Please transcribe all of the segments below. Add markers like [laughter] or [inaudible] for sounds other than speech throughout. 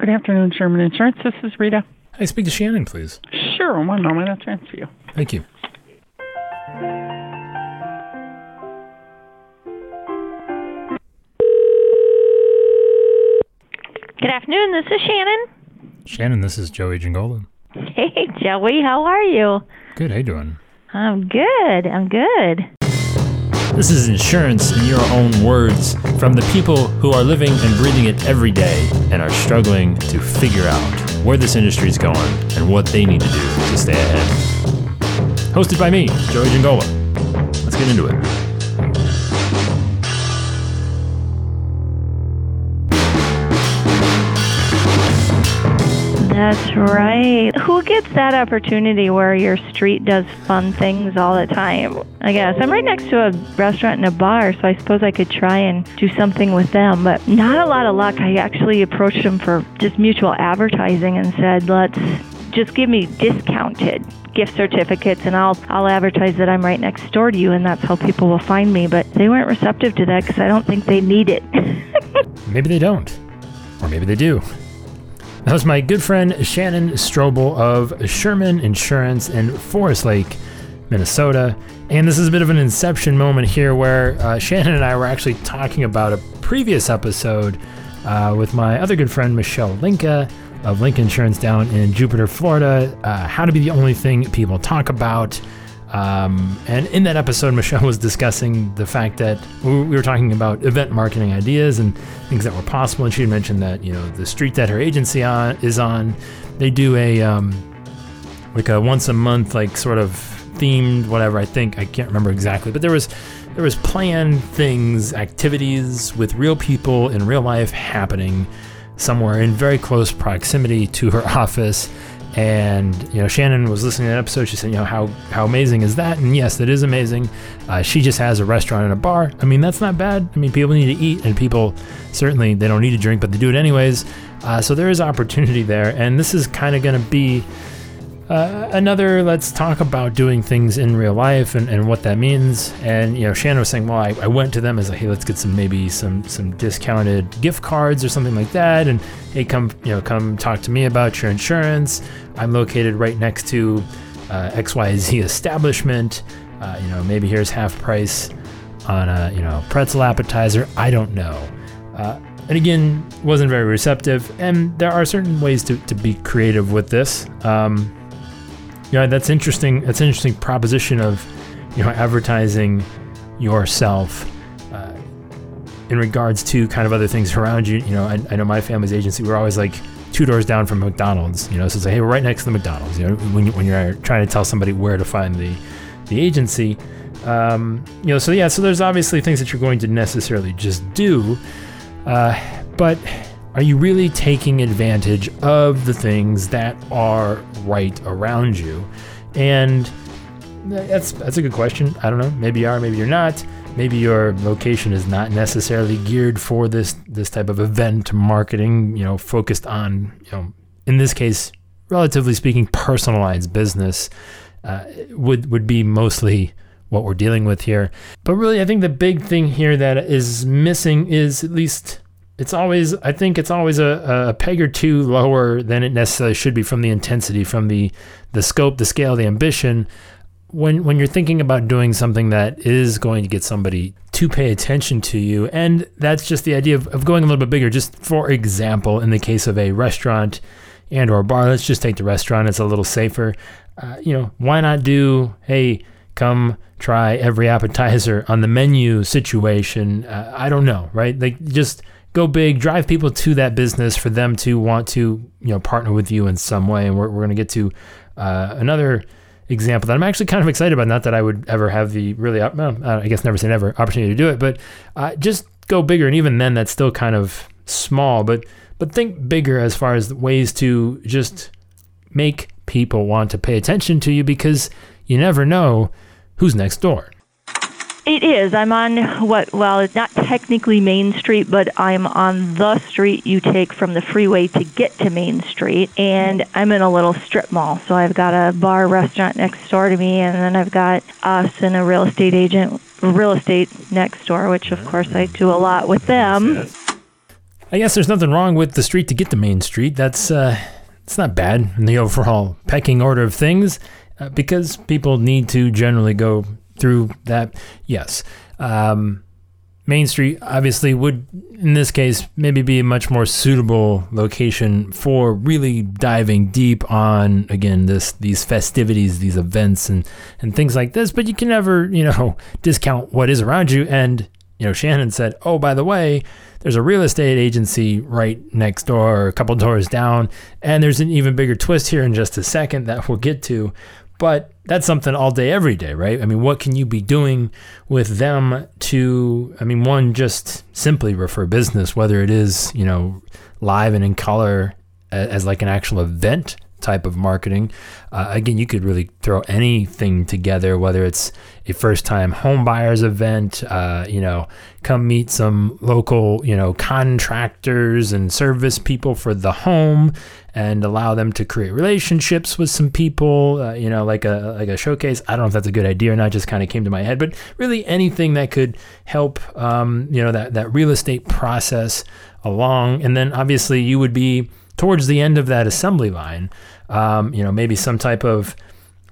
Good afternoon, Sherman Insurance. This is Rita. I speak to Shannon, please. Sure, one moment. I'll transfer you. Thank you. Good afternoon. This is Shannon. Shannon, this is Joey Giangola. Hey, Joey. How are you? Good, how you doing? I'm good. I'm good. This is insurance in your own words from the people who are living and breathing it every day and are struggling to figure out where this industry is going and what they need to do to stay ahead. Hosted by me, Joey Giangola. Let's get into it. That's right. Who gets that opportunity where your street does fun things all the time? I guess I'm right next to a restaurant and a bar, so I suppose I could try and do something with them, but not a lot of luck. I actually approached them for just mutual advertising and said, "Let's just give me discounted gift certificates and I'll I'll advertise that I'm right next door to you and that's how people will find me." But they weren't receptive to that cuz I don't think they need it. [laughs] Maybe they don't. Or maybe they do. That was my good friend Shannon Strobel of Sherman Insurance in Forest Lake, Minnesota. And this is a bit of an inception moment here where uh, Shannon and I were actually talking about a previous episode uh, with my other good friend Michelle Linka of Link Insurance down in Jupiter, Florida. Uh, how to be the only thing people talk about. Um, and in that episode, [laughs] Michelle was discussing the fact that we we were talking about event marketing ideas and things that were possible. And she had mentioned that you know the street that her agency on is on, they do a um, like a once a month like sort of themed whatever. I think I can't remember exactly, but there was there was planned things, activities with real people in real life happening somewhere in very close proximity to her [laughs] office. And you know, Shannon was listening to an episode. She said, "You know, how how amazing is that?" And yes, that is amazing. Uh, she just has a restaurant and a bar. I mean, that's not bad. I mean, people need to eat, and people certainly they don't need to drink, but they do it anyways. Uh, so there is opportunity there, and this is kind of going to be uh, another let's talk about doing things in real life and, and what that means. And you know shannon was saying well I, I went to them as like hey let's get some maybe some some discounted gift cards or something like that. And hey come you know come talk to me about your insurance. I'm located right next to uh, xyz establishment. Uh, you know maybe here's half price on a you know pretzel appetizer. I don't know. Uh, and again wasn't very receptive. And there are certain ways to, to be creative with this. Um, yeah, that's interesting. That's an interesting proposition of, you know, advertising yourself uh, in regards to kind of other things around you. You know, I, I know my family's agency. We're always like two doors down from McDonald's. You know, so it's like, hey, we're right next to the McDonald's. You know, when you, when you're trying to tell somebody where to find the the agency. Um, you know, so yeah, so there's obviously things that you're going to necessarily just do, uh, but are you really taking advantage of the things that are right around you? And that's that's a good question. I don't know. Maybe you are, maybe you're not. Maybe your location is not necessarily geared for this this type of event marketing. You know, focused on you know, in this case, relatively speaking, personalized business uh, would would be mostly what we're dealing with here. But really, I think the big thing here that is missing is at least it's always I think it's always a, a peg or two lower than it necessarily should be from the intensity, from the the scope, the scale, the ambition. When when you're thinking about doing something that is going to get somebody to pay attention to you, and that's just the idea of, of going a little bit bigger. Just for example, in the case of a restaurant and or bar, let's just take the restaurant. It's a little safer. Uh, you know, why not do hey come try every appetizer on the menu situation? Uh, I don't know, right? Like just go big, drive people to that business for them to want to, you know, partner with you in some way. And we're, we're going to get to uh, another example that I'm actually kind of excited about. Not that I would ever have the really, well, I guess never say never opportunity to do it, but uh, just go bigger. And even then, that's still kind of small. But but think bigger as far as ways to just make people want to pay attention to you because you never know who's next door. It is. I'm on what, well, it's not technically Main Street, but I'm on the street you take from the freeway to get to Main Street. And I'm in a little strip mall. So I've got a bar restaurant next door to me, and then I've got us and a real estate agent, real estate next door, which of course I do a lot with them. I guess there's nothing wrong with the street to get to Main Street. That's uh, it's not bad in the overall pecking order of things uh, because people need to generally go through that. Yes. Um, Main Street obviously would, in this case, maybe be a much more suitable location for really diving deep on again this these festivities, these events, and and things like this. But you can never, you know, [laughs] discount what is around you. And you know, Shannon said, "Oh, by the way." There's a real estate agency right next door, a couple doors down, and there's an even bigger twist here in just a second that we'll get to. But that's something all day, every day, right? I mean, what can you be doing with them to, I mean, one, just simply refer business, whether it is, you know, live and in color as like an actual event type of marketing. Uh, again, you could really throw anything together, whether it's a first time home buyers event, uh, you know, come meet some local, you know, contractors and service people for the home and allow them to create relationships with some people, uh, you know, like a like a showcase. I don't know if that's a good idea or not. Just kind of came to my head, but really anything that could help, um, you know, that that real estate process along. And then obviously you would be towards the end of that assembly line. Um, you know, maybe some type of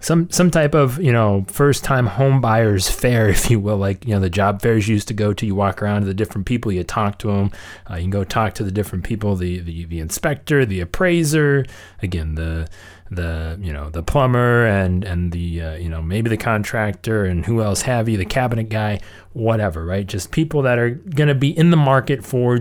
some some type of you know first time home buyers [laughs] fair if you will like you know the job fairs you used to go to you walk around to the different people you talk to them uh, you can go talk to the different people the, the the inspector the appraiser again the the you know the plumber and and the uh, you know maybe the contractor and who else have you the cabinet guy whatever right just people that are going to be in the market for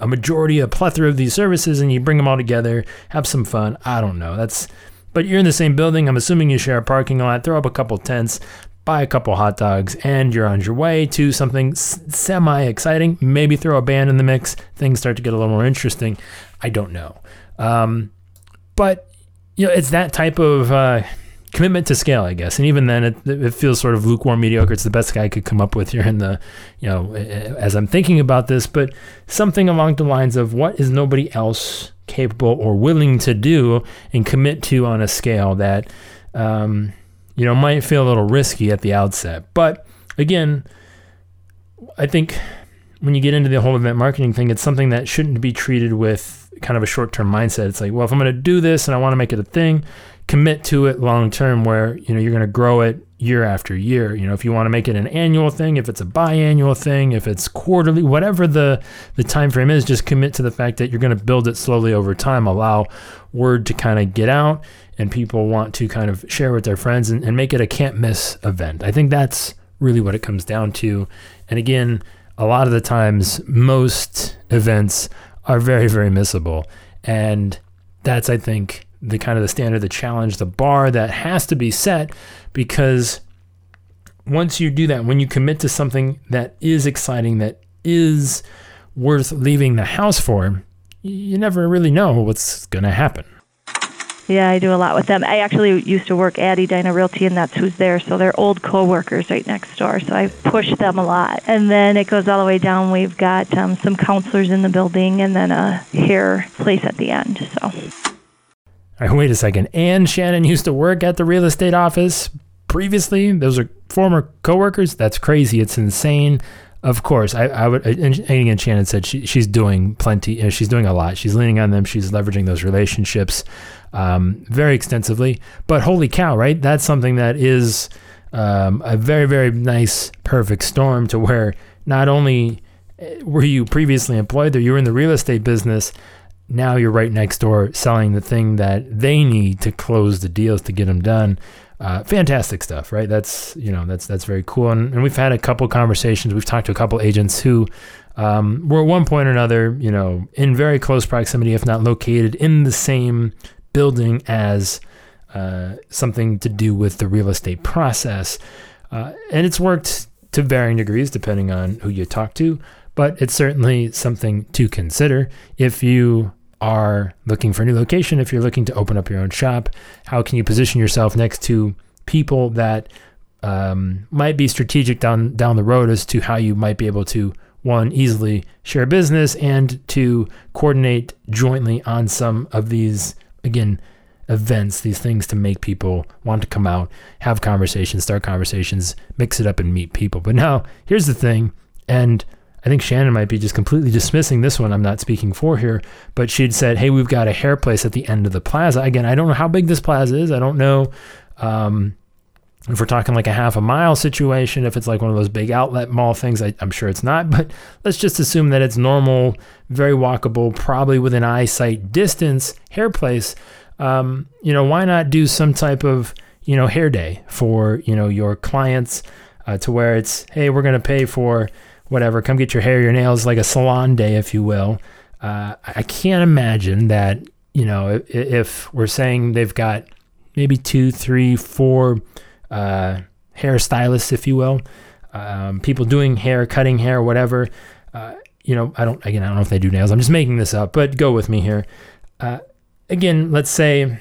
a, majority a plethora of these services and you bring them all together have some fun i don't know that's but you're in the same building. I'm assuming you share a parking lot. Throw up a couple tents, buy a couple hot dogs, and you're on your way to something semi exciting. Maybe throw a band in the mix. Things start to get a little more interesting. I don't know. Um, but you know, it's that type of uh, commitment to scale, I guess. And even then, it, it, feels sort of lukewarm, mediocre. It's the best I could come up with here in the, you know, as I'm thinking about this. But something along the lines of what is nobody else capable or willing to do and commit to on a scale that um, you know might feel a little risky at the outset. But again, I think when you get into the whole event marketing thing, it's something that shouldn't be treated with kind of a short-term mindset. It's like, well, if I'm going to do this and I want to make it a thing, commit to it long term where you know you're going to grow it year after year. You know if you want to make it an annual thing if it's a biannual thing if it's quarterly whatever the the time frame is just commit to the fact that you're going to build it slowly over time. Allow word to kind of get out and people want to kind of share with their friends and, and make it a can't miss event. I think that's really what it comes down to. And again a lot of the times most events are very very missable. And that's i think the kind of the standard, the challenge, the bar that has to be set because once you do that, when you commit to something that is exciting, that is worth leaving the house for, you never really know what's going to happen. Yeah, I do a lot with them. I actually used to work at Edina Realty, and that's who's there. So they're old coworkers right next door. So I push them a lot. And then it goes all the way down. We've got um, some counselors in the building, and then a hair place at the end. So. Right, wait a second. And Shannon used to work at the real estate office previously. Those are former coworkers. That's crazy. It's insane. Of course, I, I would. And again, Shannon said she, she's doing plenty. Know, she's doing a lot. She's leaning on them. She's leveraging those relationships um, very extensively. But holy cow, right? That's something that is um, a very, very nice, perfect storm to where not only eh, were you previously employed there, you were in the real estate business now you're right next door selling the thing that they need to close the deals to get them done. Uh, fantastic stuff, right? That's you know that's that's very cool. And, and we've had a couple conversations. We've talked to a couple agents who um, were at one point or another, you know, in very close proximity, if not located in the same building as uh, something to do with the real estate process. Uh, and it's worked to varying degrees depending on who you talk to, but it's certainly something to consider if you are looking for a new location, if you're looking to open up your own shop, how can you position yourself next to people that um, might be strategic down down the road as to how you might be able to one easily share business and to coordinate jointly on some of these again events, these things to make people want to come out, have conversations, start conversations, mix it up and meet people. But now here's the thing, and I think Shannon might be just completely dismissing this one. I'm not speaking for here, but she'd said, "Hey, we've got a hair place at the end of the plaza." Again, I don't know how big this plaza is. I don't know um, if we're talking like a half a mile situation. If it's like one of those big outlet mall things, I, I'm sure it's not. But let's just assume that it's normal, very walkable, probably within eyesight distance hair place. Um, you know, why not do some type of you know hair day for you know your clients uh, to where it's hey, we're gonna pay for whatever. Come get your hair, your nails, like a salon day, if you will. Uh, I can't imagine that, you know, if, if, we're saying they've got maybe two, three, four uh, hairstylists, if you will, um, people doing hair, cutting hair, whatever. Uh, you know, I don't, again, I don't know if they do nails. I'm just making this up, but go with me here. Uh, again, let's say,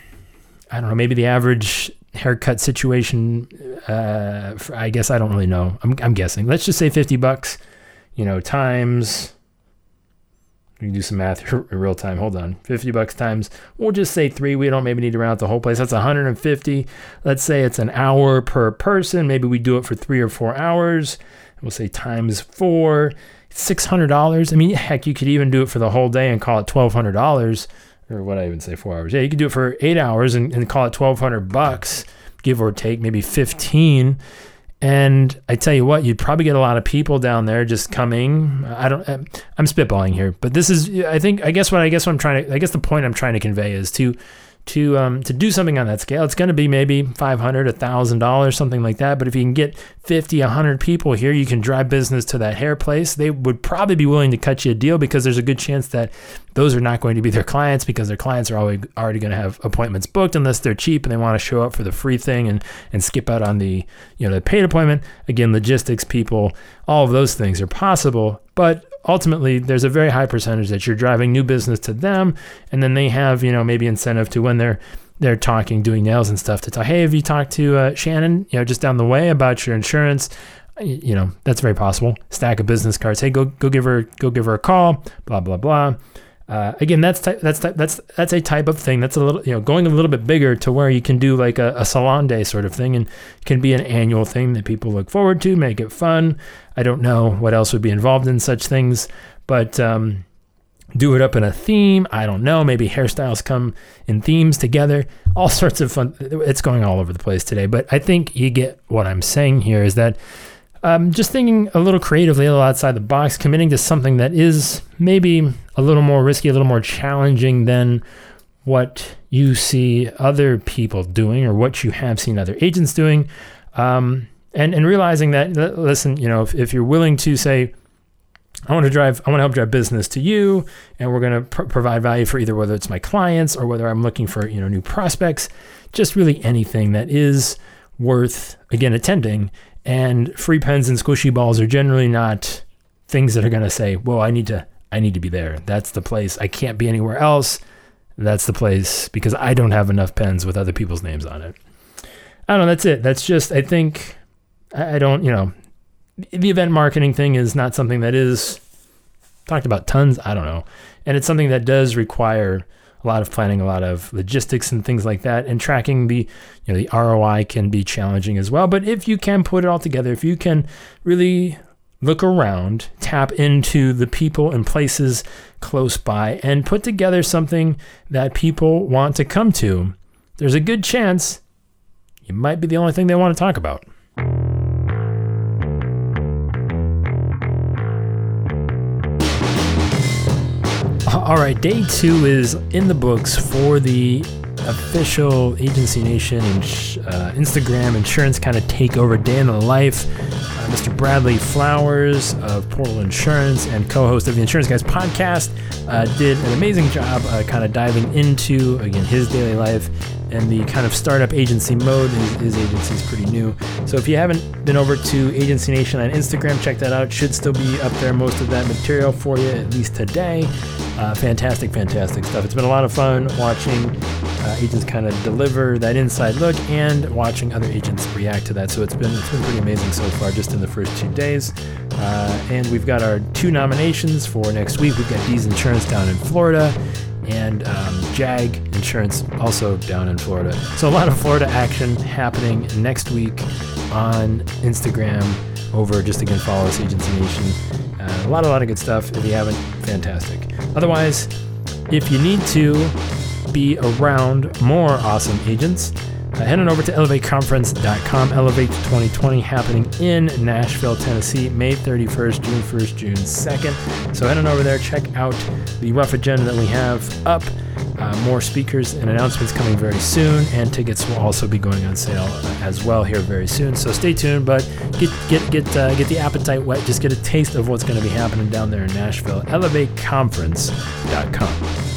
I don't know, maybe the average haircut situation, uh, I guess I don't really know. I'm, I'm guessing. Let's just say 50 bucks you know, times we can do some math [laughs] in real time. Hold on. 50 bucks times, we'll just say three. We don't maybe need to round out the whole place. That's 150. Let's say it's an hour per person. Maybe we do it for three or four hours. We'll say times four, $600. I mean, heck, you could even do it for the whole day and call it $1,200 or what I even say, four hours. Yeah, you could do it for eight hours and, and call it 1200 bucks, give or take, maybe 15 and I tell you what, you'd probably get a lot of people down there just coming. I don't. I'm spitballing here, but this is. I think. I guess what I guess what I'm trying to. I guess the point I'm trying to convey is to to um, to do something on that scale, it's going to be maybe five hundred, a thousand dollars, something like that. But if you can get 50, hundred people here, you can drive business to that hair place. They would probably be willing to cut you a deal because there's a good chance that those are not going to be their clients because their clients are always already going to have appointments booked unless they're cheap and they want to show up for the free thing and and skip out on the you know the paid appointment. Again, logistics people, all of those things are possible, but ultimately there's a very high percentage that you're driving new business to them and then they have you know maybe incentive to when they're they're talking doing nails and stuff to talk hey have you talked to uh, shannon you know just down the way about your insurance? You know that's very possible. Stack of business cards hey go go give her go give her a call blah blah blah uh, again, that's ty- that's ty- that's that's a type of thing. That's a little you know going a little bit bigger to where you can do like a, a salon day sort of thing, and can be an annual thing that people look forward to, make it fun. I don't know what else would be involved in such things, but um, do it up in a theme. I don't know. Maybe hairstyles come in themes together. All sorts of fun. It's going all over the place today, but I think you get what I'm saying here. Is that um, just thinking a little creatively, a little outside the box, committing to something that is maybe a little more risky, a little more challenging than what you see other people doing or what you have seen other agents doing. Um, and, and realizing that, listen, you know, if, if you're willing to say, I want to drive, I want to help drive business to you, and we're going to pr- provide value for either whether it's my clients or whether I'm looking for, you know, new prospects, just really anything that is worth, again, attending and free pens and squishy balls are generally not things that are going to say, "Well, I need to I need to be there. That's the place. I can't be anywhere else. That's the place because I don't have enough pens with other people's names on it." I don't know, that's it. That's just I think I don't, you know, the event marketing thing is not something that is talked about tons, I don't know. And it's something that does require a lot of planning, a lot of logistics and things like that. And tracking the, you know, the ROI can be challenging as well. But if you can put it all together, if you can really look around, tap into the people and places close by, and put together something that people want to come to, there's a good chance you might be the only thing they want to talk about. All right, day two is in the books for the official Agency Nation and uh, Instagram insurance kind of takeover day in the life. Uh, Mr. Bradley Flowers of Portal Insurance and co-host of the Insurance Guys podcast uh, did an amazing job uh, kind of diving into again his daily life and the kind of startup agency mode. His, his agency is pretty new. So if you haven't been over to Agency Nation on Instagram, check that out. Should still be up there, most of that material for you, at least today. Uh, fantastic, fantastic stuff. It's been a lot of fun watching uh, agents kind of deliver that inside look and watching other agents react to that. So it's been it's been pretty amazing so far, just in the first two days. Uh, and we've got our two nominations for next week. We've got D's Insurance down in Florida and um, Jag Insurance also down in Florida. So a lot of Florida action happening next week on Instagram. Over just again follow us Agency Nation. Uh, a lot, a lot of good stuff. If you haven't, fantastic. Otherwise, if you need to be around more awesome agents, uh, head on over to elevateconference.com. Elevate 2020 happening in Nashville, Tennessee, May 31st, June 1st, June 2nd. So head on over there, check out the rough agenda that we have up. Uh, more speakers and announcements coming very soon, and tickets will also be going on sale as well here very soon. So stay tuned, but get get get uh, get the appetite wet. Just get a taste of what's going to be happening down there in Nashville. ElevateConference.com.